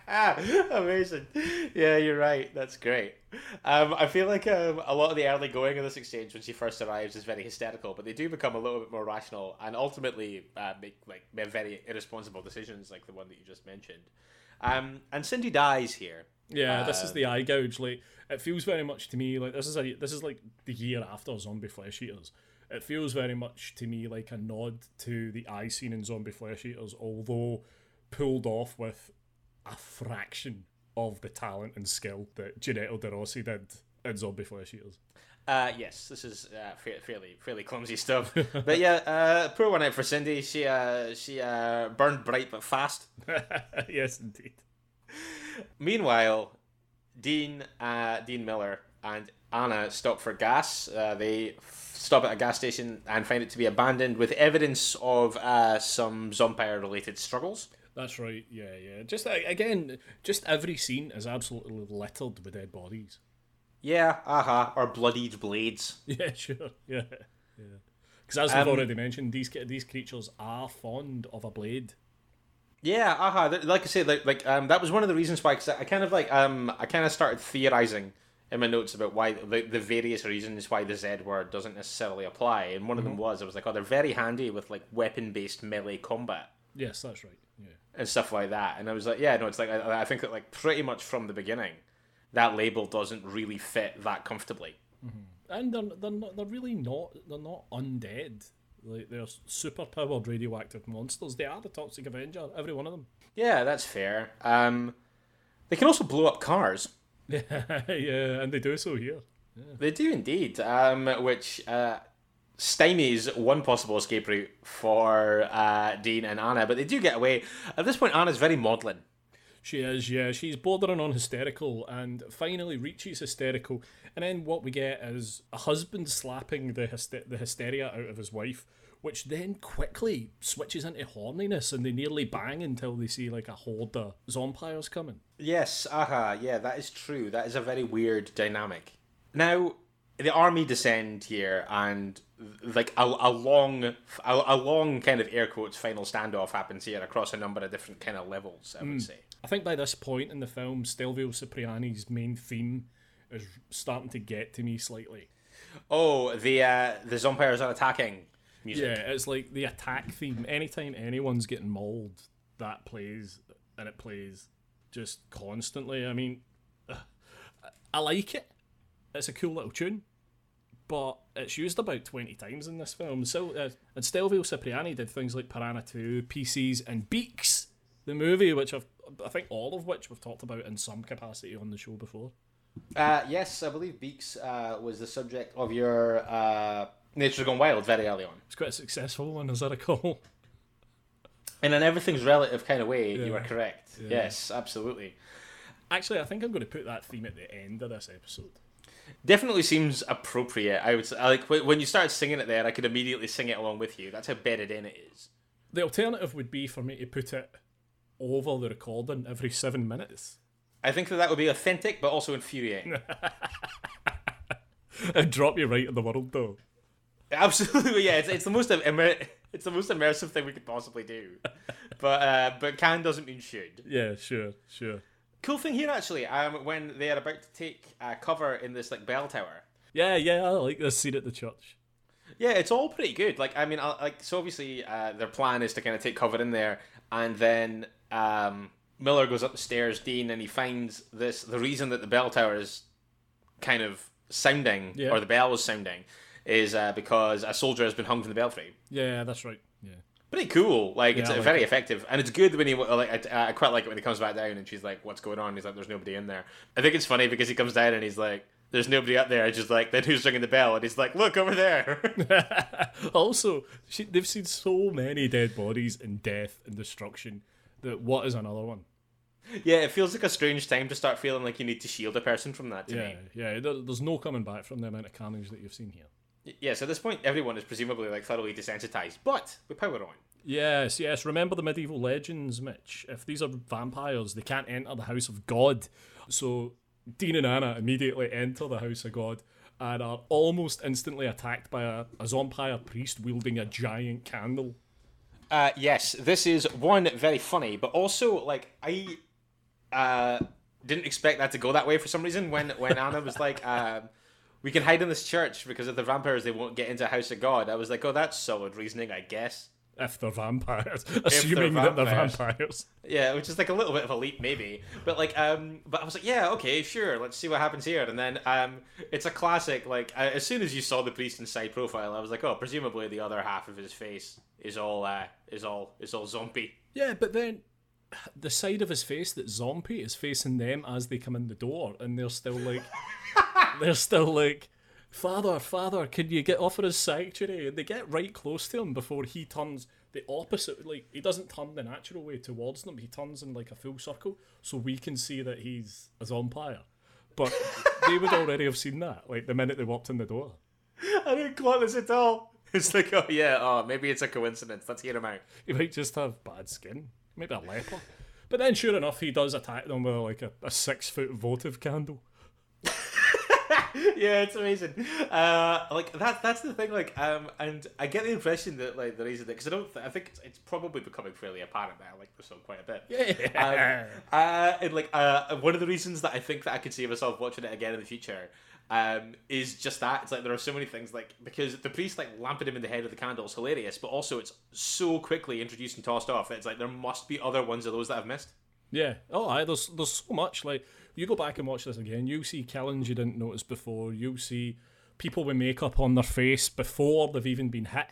(laughs) amazing. Yeah, you're right. That's great. Um, I feel like um, a lot of the early going of this exchange when she first arrives is very hysterical, but they do become a little bit more rational and ultimately uh, make like very irresponsible decisions, like the one that you just mentioned. Um, and Cindy dies here. Yeah, this is the eye gouge. Like it feels very much to me like this is a this is like the year after Zombie Flesh Eaters. It feels very much to me like a nod to the eye scene in Zombie Flesh Eaters, although pulled off with a fraction of the talent and skill that Giannetto De Rossi did in Zombie Flesh Eaters. Uh, yes, this is uh, fairly fairly clumsy stuff, (laughs) but yeah, uh, poor one out for Cindy. She uh, she uh, burned bright but fast. (laughs) yes, indeed. Meanwhile, Dean, uh, Dean Miller, and Anna stop for gas. Uh, they f- stop at a gas station and find it to be abandoned with evidence of uh, some Zompire-related struggles. That's right. Yeah, yeah. Just uh, again, just every scene is absolutely littered with dead bodies. Yeah, aha, or bloodied blades. (laughs) Yeah, sure. Yeah, yeah. Because as we've already mentioned, these these creatures are fond of a blade. Yeah, aha. th- Like I said, like, like um, that was one of the reasons why. Cause I kind of like um, I kind of started theorizing in my notes about why the, the various reasons why the Z word doesn't necessarily apply, and one of them was I was like, oh, they're very handy with like weapon-based melee combat. Yes, that's right. Yeah. and stuff like that. And I was like, yeah, no, it's like I, I think that like pretty much from the beginning, that label doesn't really fit that comfortably. And they're they're not, they're really not they're not undead. Like they're super powered radioactive monsters. They are the Toxic Avenger. Every one of them. Yeah, that's fair. Um, they can also blow up cars. (laughs) yeah, and they do so here. They do indeed, um, which uh, stymies one possible escape route for uh, Dean and Anna, but they do get away. At this point, Anna's very maudlin. She is, yeah. She's bordering on hysterical and finally reaches hysterical. And then what we get is a husband slapping the hyster- the hysteria out of his wife which then quickly switches into horniness and they nearly bang until they see like a horde of zompires coming. Yes, aha, yeah, that is true. That is a very weird dynamic. Now, the army descend here, and like a, a long, a, a long kind of air quotes final standoff happens here across a number of different kind of levels. I would hmm. say. I think by this point in the film, Stelvio Cipriani's main theme is starting to get to me slightly. Oh, the uh, the zompires are attacking music. Yeah, it's like the attack theme. Anytime anyone's getting mauled, that plays, and it plays just constantly. I mean, (sighs) I like it. It's a cool little tune, but it's used about 20 times in this film. So, uh, and Stelvio Cipriani did things like Piranha 2, PCs, and Beaks, the movie, which I've, I think all of which we've talked about in some capacity on the show before. Uh, yes, I believe Beaks uh, was the subject of your uh, Nature's Gone Wild very early on. It's quite a successful one, as I recall. (laughs) And in an everything's relative kind of way, you Yeah. are correct. Yeah. Yes, absolutely. Actually, I think I'm going to put that theme at the end of this episode. Definitely seems appropriate. I would say, like when you started singing it there, I could immediately sing it along with you. That's how bedded in it is. The alternative would be for me to put it over the recording every seven minutes. I think that that would be authentic, but also infuriating. (laughs) It'd drop you right in the world, though. Absolutely, yeah. It's, it's the most immer- it's the most immersive thing we could possibly do. (laughs) But uh, but can doesn't mean should. Yeah, sure, sure. Cool thing here actually. Um, when they are about to take uh, cover in this like bell tower. Yeah, yeah, I like this scene at the church. Yeah, it's all pretty good. Like, I mean, I, like, so obviously, uh, their plan is to kind of take cover in there, and then um, Miller goes up the stairs, Dean, and he finds this. The reason that the bell tower is kind of sounding, Yeah. or the bell was sounding, is uh, because a soldier has been hung from the belfry. Yeah, that's right. Yeah. Pretty cool. Like, it's Yeah, I uh, like very it. effective, and it's good when he like. I, I quite like it when he comes back down, and she's like, "What's going on?" He's like, "There's nobody in there." I think it's funny because he comes down and he's like. There's nobody up there. It's just like, then who's ringing the bell? And he's like, look over there. (laughs) (laughs) also, she, they've seen so many dead bodies and death and destruction that what is another one? Yeah, it feels like a strange time to start feeling like you need to shield a person from that to Yeah, me. yeah. There, there's no coming back from the amount of carnage that you've seen here. Y- Yes, at this point, everyone is presumably like thoroughly desensitized, but with power on. Yes, yes. Remember the medieval legends, Mitch. If these are vampires, they can't enter the house of God. So Dean and Anna immediately enter the house of God and are almost instantly attacked by a, a zombie priest wielding a giant candle. Uh, yes, this is one very funny, but also like I uh, didn't expect that to go that way for some reason. When when Anna was like, (laughs) um, "We can hide in this church because if they're vampires, they won't get into House of God," I was like, "Oh, that's solid reasoning, I guess." If they're vampires, assuming that they're vampires. vampires. Yeah, which is like a little bit of a leap, maybe. But like, um, but I was like, yeah, okay, sure, let's see what happens here. And then, um, it's a classic. Like, as soon as you saw the priest in side profile, I was like, oh, presumably the other half of his face is all, uh, is all, is all zombie. Yeah, but then the side of his face that zombie is facing them as they come in the door, and they're still like, (laughs) they're still like, Father, Father, can you get off of his sanctuary? And they get right close to him before he turns the opposite. Like he doesn't turn the natural way towards them. He turns in like a full circle, so we can see that he's a vampire. But (laughs) they would already have seen that, like the minute they walked in the door. (laughs) I didn't clock this at all. It's like, oh yeah, oh maybe it's a coincidence. Let's hear him out. He might just have bad skin, maybe a leper. But then, sure enough, he does attack them with like a, a six foot votive candle. Yeah, it's amazing. Uh, like that. That's the thing. Like, um, and I get the impression that like the reason that because I don't. Th- I think it's, it's probably becoming fairly apparent that I like the song quite a bit. Yeah. Um, uh, and like uh, one of the reasons that I think that I could see myself watching it again in the future um, is just that it's like there are so many things like because the priest like lamping him in the head with the candle is hilarious, but also it's so quickly introduced and tossed off. It's like there must be other ones of those that I've missed. Yeah. Oh, aye, there's there's so much. Like you go back and watch this again, you see killings you didn't notice before. You see people with makeup on their face before they've even been hit.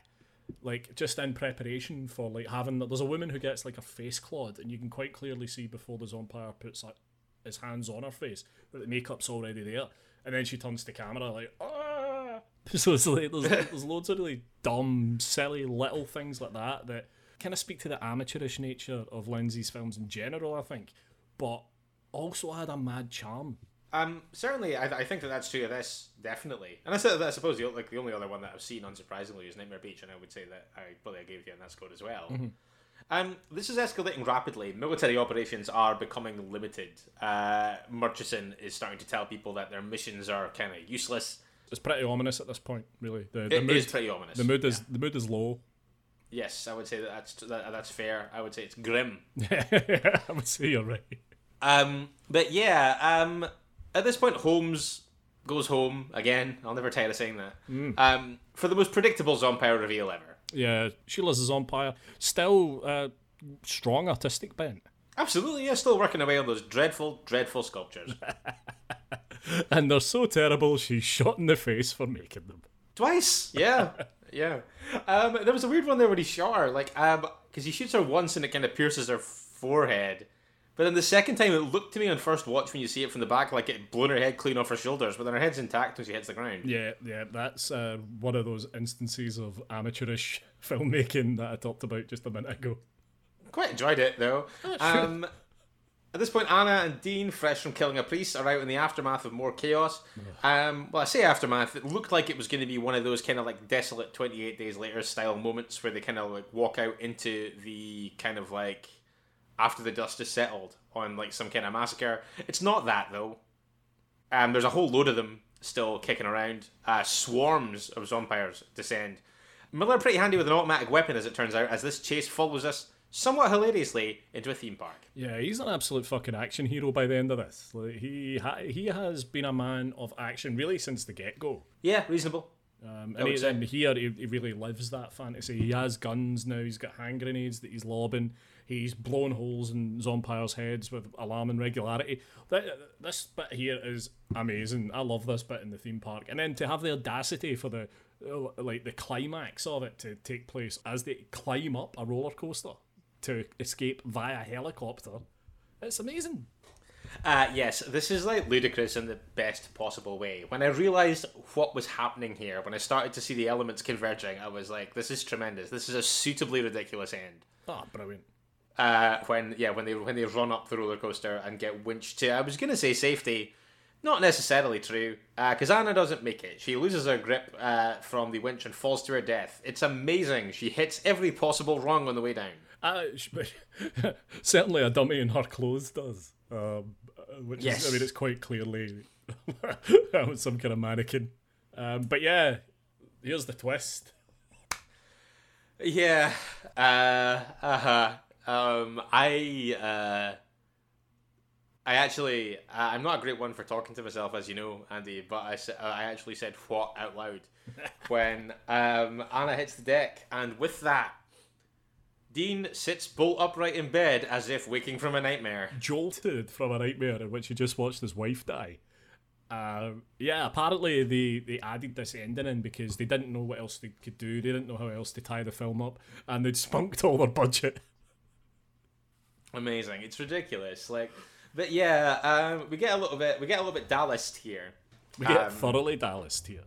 Like just in preparation for like having. There's a woman who gets like a face clawed, and you can quite clearly see before the zombie puts like, his hands on her face that the makeup's already there, and then she turns to camera like ah. (laughs) So it's like there's, (laughs) there's loads of really dumb, silly little things like that that kind of speak to the amateurish nature of Lenzi's films in general, I think, but also had a mad charm. Um, certainly, I, I think that that's true of this, definitely. And I I suppose the, like the only other one that I've seen, unsurprisingly, is Nightmare Beach, and I would say that I probably agree with you on that score as well. Mm-hmm. Um, this is escalating rapidly. Military operations are becoming limited. Uh, Murchison is starting to tell people that their missions are kind of useless. It's pretty ominous at this point, really. The, the It mood, is pretty ominous. the mood is the mood is low. Yes, I would say that that's that, that's fair. I would say it's grim. (laughs) I would say you're right. Um, but yeah, um, at this point, Holmes goes home again. I'll never tire of saying that. Um, for the most predictable Zompire reveal ever. Yeah, Sheila's umpire. Still uh, strong artistic bent. Absolutely, yeah. Still working away on those dreadful, dreadful sculptures. (laughs) And they're so terrible, she's shot in the face for making them. Twice, yeah, (laughs) yeah. Um, there was a weird one there when he shot her, like, um, because he shoots her once and it kind of pierces her forehead. But then the second time, it looked to me on first watch when you see it from the back like it blown her head clean off her shoulders, but then her head's intact when she hits the ground. Yeah, yeah, that's uh, one of those instances of amateurish (laughs) filmmaking that I talked about just a minute ago. Quite enjoyed it though. Um, at this point, Anna and Dean, fresh from killing a priest, are out in the aftermath of more chaos. Um, well, I say aftermath. It looked like it was going to be one of those kind of like desolate Twenty Eight Days Later style moments where they kind of like walk out into the kind of like after the dust is settled on like some kind of massacre. It's not that though. Um, there's a whole load of them still kicking around. Uh, swarms of zompires descend. Miller pretty handy with an automatic weapon, as it turns out, as this chase follows us somewhat hilariously into a theme park. Yeah, he's an absolute fucking action hero by the end of this. Like, he ha- he has been a man of action really since the get go. Yeah, reasonable. Um, and, he, and here he, he really lives that fantasy. He has guns now. He's got hand grenades that he's lobbing. He's blowing holes in Zompire's heads with alarming regularity. Th- This bit here is amazing. I love this bit in the theme park. And then to have the audacity for the uh, like the climax of it to take place as they climb up a roller coaster to escape via helicopter. It's amazing. Uh, yes, this is like ludicrous in the best possible way. When I realized what was happening here, when I started to see the elements converging, I was like, "This is tremendous. This is a suitably ridiculous end." Ah, brilliant. Uh, when yeah, when they when they run up the roller coaster and get winched to, I was gonna say safety, not necessarily true, because Anna doesn't make it. She loses her grip uh, from the winch and falls to her death. It's amazing. She hits every possible rung on the way down. Uh, (laughs) certainly, a dummy in her clothes does. Um, uh, which Yes. is, I mean, it's quite clearly (laughs) some kind of mannequin. Um, but yeah, here's the twist. Yeah. Uh huh. Um I uh I actually uh, I'm not a great one for talking to myself as you know, Andy, but I uh, I actually said what out loud (laughs) when um Anna hits the deck and with that Dean sits bolt upright in bed as if waking from a nightmare. Jolted from a nightmare in which he just watched his wife die. Um, yeah, apparently they, they added this ending in because they didn't know what else they could do. They didn't know how else to tie the film up, and they'd spunked all their budget. (laughs) Amazing. It's ridiculous. Like but yeah, um, we get a little bit we get a little bit Dallas here. We get Um, thoroughly Dallas here.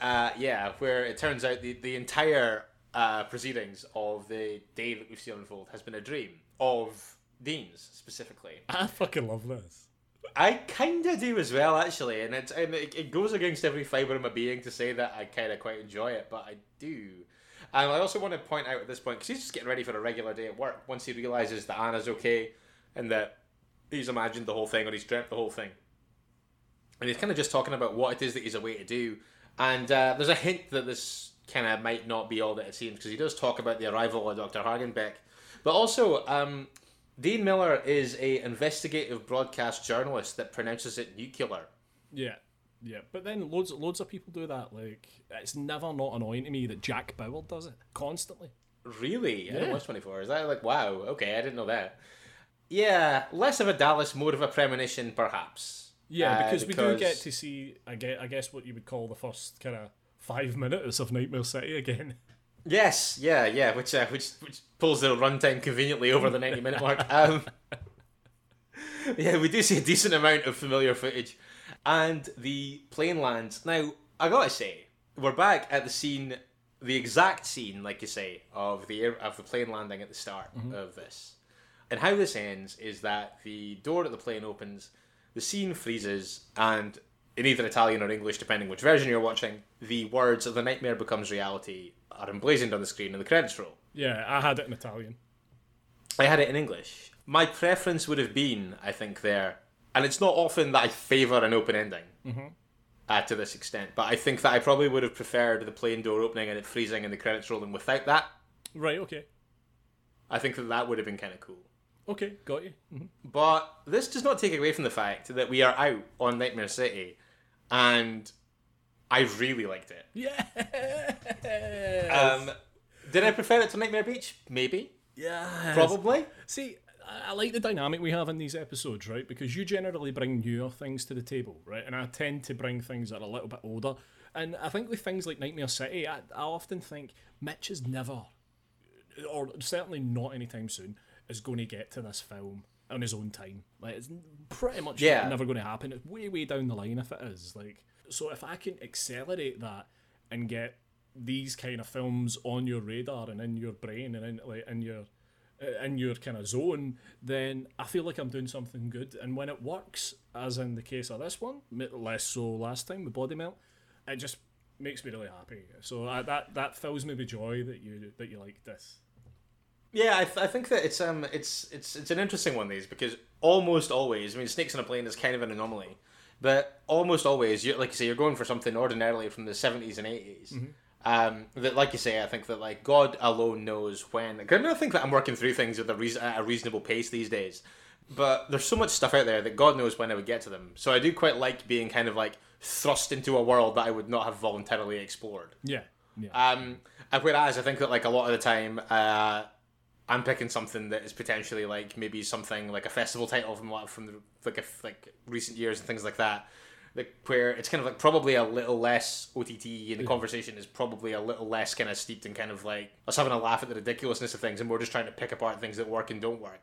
Uh, yeah, where it turns out the, the entire uh, proceedings of the day that we've seen unfold has been a dream of Dean's specifically. I fucking love this. I kind of do as well, actually, and it's and it, it goes against every fiber of my being to say that I kind of quite enjoy it, but I do. And I also want to point out at this point because he's just getting ready for a regular day at work. Once he realizes that Anna's okay and that he's imagined the whole thing or he's dreamt the whole thing, and he's kind of just talking about what it is that he's away to do. And uh, there's a hint that this kind of might not be all that it seems because he does talk about the arrival of Dr. Hagenbeck, but also um, Dean Miller is a investigative broadcast journalist that pronounces it nuclear. Yeah, yeah. But then loads loads of people do that. Like it's never not annoying to me that Jack Bauer does it constantly. Really? I didn't watch 24. Is that like, wow, okay, I didn't know that. Yeah, less of a Dallas, more of a premonition, perhaps. Yeah, Uh, because, we do get to see, I guess, I guess what you would call the first kind of five minutes of Nightmare City again. (laughs) Yes, yeah, yeah, which uh, which which pulls the runtime conveniently over the 90 minute mark. (laughs) Um, (laughs) yeah, we do see a decent amount of familiar footage. And the plane lands. Now, I gotta say, we're back at the scene, the exact scene, like you say, of the air, of the plane landing at the start mm-hmm. of this. And how this ends is that the door to the plane opens, the scene freezes, and in either Italian or English, depending which version you're watching, the words of the nightmare becomes reality are emblazoned on the screen and the credits roll. Yeah, I had it in Italian. I had it in English. My preference would have been, I think, there, and it's not often that I favour an open ending Mm-hmm. uh, to this extent, but I think that I probably would have preferred the plane door opening and it freezing and the credits rolling without that. Right, okay. I think that that would have been kind of cool. Okay, got you. Mhm. But this does not take away from the fact that we are out on Nightmare City, and I really liked it. Yeah. Um, did I prefer it to Nightmare Beach? Maybe. yeah. Probably. See, I like the dynamic we have in these episodes, right? Because you generally bring newer things to the table, right? And I tend to bring things that are a little bit older. And I think with things like Nightmare City, I, I often think Mitch is never, or certainly not anytime soon, is going to get to this film on his own time. Like it's pretty much Yeah. never going to happen. It's way, way down the line if it is. Like, so if I can accelerate that and get these kind of films on your radar and in your brain and in like in your in your kind of zone, then I feel like I'm doing something good. And when it works, as in the case of this one, less so last time with Body Melt, it just makes me really happy. So I, that that fills me with joy that you that you like this. Yeah, I, th- I think that it's um it's it's it's an interesting one these because almost always I mean Snakes on a Plane is kind of an anomaly, but almost always you like you say you're going for something ordinarily from the seventies and 80s Um, that like you say, I think that like God alone knows when. I don't think that I'm working through things at a, reason- at a reasonable pace these days, but there's so much stuff out there that God knows when I would get to them. So I do quite like being kind of like thrust into a world that I would not have voluntarily explored. Yeah, yeah, Um, and whereas I think that like a lot of the time, uh, I'm picking something that is potentially like maybe something like a festival title from what- from the, like a, like recent years and things like that. Where it's kind of like probably a little less OTT and the conversation is probably a little less kind of steeped in kind of like us having a laugh at the ridiculousness of things and we're just trying to pick apart things that work and don't work.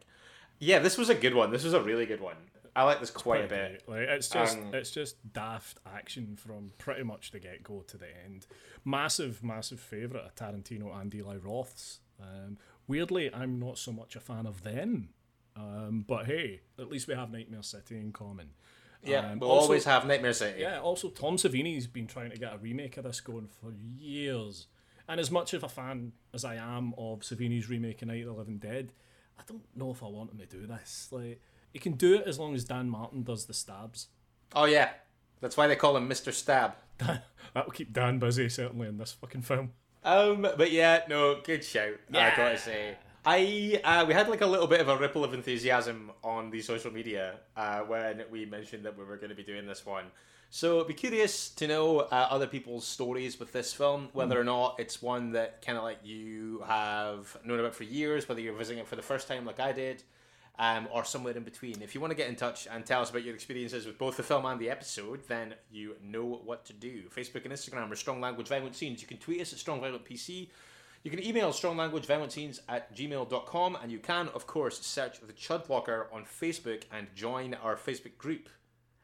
Yeah, this was a good one. This was a really good one. I like this quite a bit. Like it's just Um, it's just daft action from pretty much the get go to the end. Massive, massive favourite of Tarantino and Eli Roth's. Um, weirdly, I'm not so much a fan of them. Um, but hey, at least we have Nightmare City in common. Yeah, Um, we'll also- always have Nightmare City. Yeah, also Tom Savini's been trying to get a remake of this going for years. And as much of a fan as I am of Savini's remake of Night of the Living Dead, I don't know if I want him to do this. Like, he can do it as long as Dan Martin does the stabs. Oh yeah, that's why they call him Mr. Stab. (laughs) That'll keep Dan busy, certainly, in this fucking film. Um, but yeah, no, good shout. I gotta say, I uh, we had like a little bit of a ripple of enthusiasm on the social media uh, when we mentioned that we were going to be doing this one. So I'd be curious to know uh, other people's stories with this film, whether or not it's one that kind of like you have known about for years, whether you're visiting it for the first time like I did, um, or somewhere in between. If you want to get in touch and tell us about your experiences with both the film and the episode, then you know what to do. Facebook and Instagram are Strong Language Violent Scenes. You can tweet us at Strong Violent PC. You can email stronglanguageviolentscenes at gmail.com and you can, of course, search the Chud Blocker on Facebook and join our Facebook group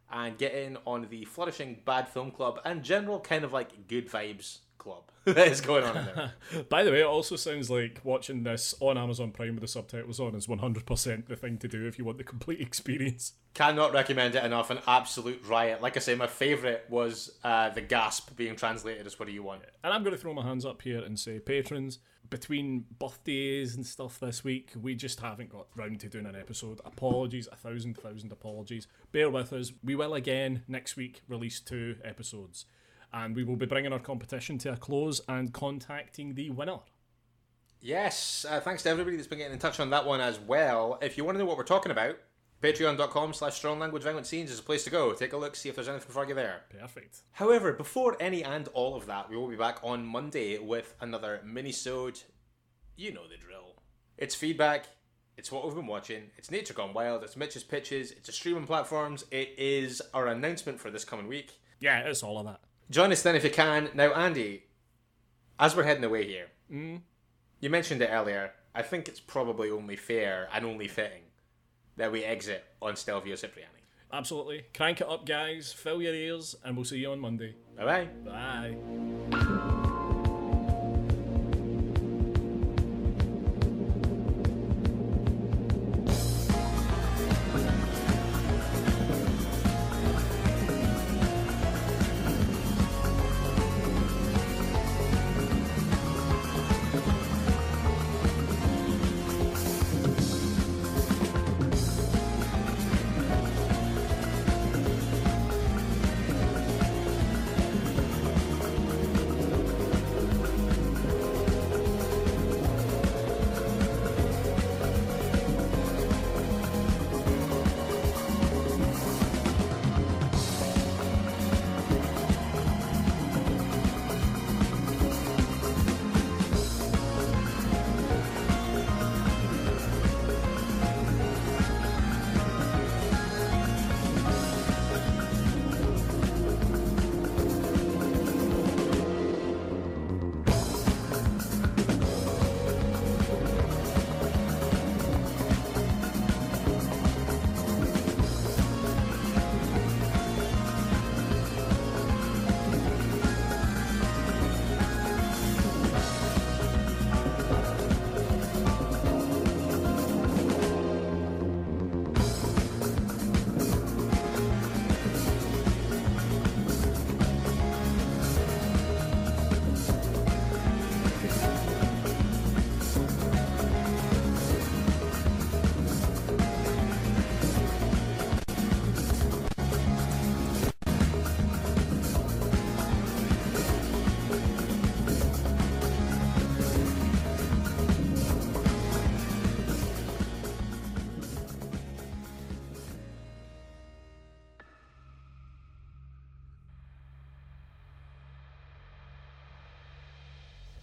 and get in on the flourishing Bad Film Club and general kind of like good vibes club (laughs) that is going on in there. (laughs) By the way, it also sounds like watching this on Amazon Prime with the subtitles on is 100% the thing to do if you want the complete (laughs) experience. Cannot recommend it enough. An absolute riot. Like I say, my favourite was uh, the gasp being translated as "What do you want?" And I'm going to throw my hands up here and say, patrons, between birthdays and stuff this week, we just haven't got round to doing an episode. Apologies, a thousand, thousand apologies. Bear with us. We will again next week release two episodes. And we will be bringing our competition to a close and contacting the winner. Yes, uh, thanks to everybody that's been getting in touch on that one as well. If you want to know what we're talking about, patreon.com slash strong language violent scenes is a place to go. Take a look, see if there's anything for you there. Perfect. However, before any and all of that, we will be back on Monday with another mini-sode. You know the drill. It's feedback. It's what we've been watching. It's Nature Gone Wild. It's Mitch's pitches. It's a streaming platforms. It is our announcement for this coming week. Yeah, it's all of that. Join us then if you can. Now, Andy, as we're heading away here, mm. you mentioned it earlier. I think it's probably only fair and only fitting that we exit on Stelvio Cipriani. Absolutely. Crank it up, guys. Fill your ears, and we'll see you on Monday. Bye bye. Bye.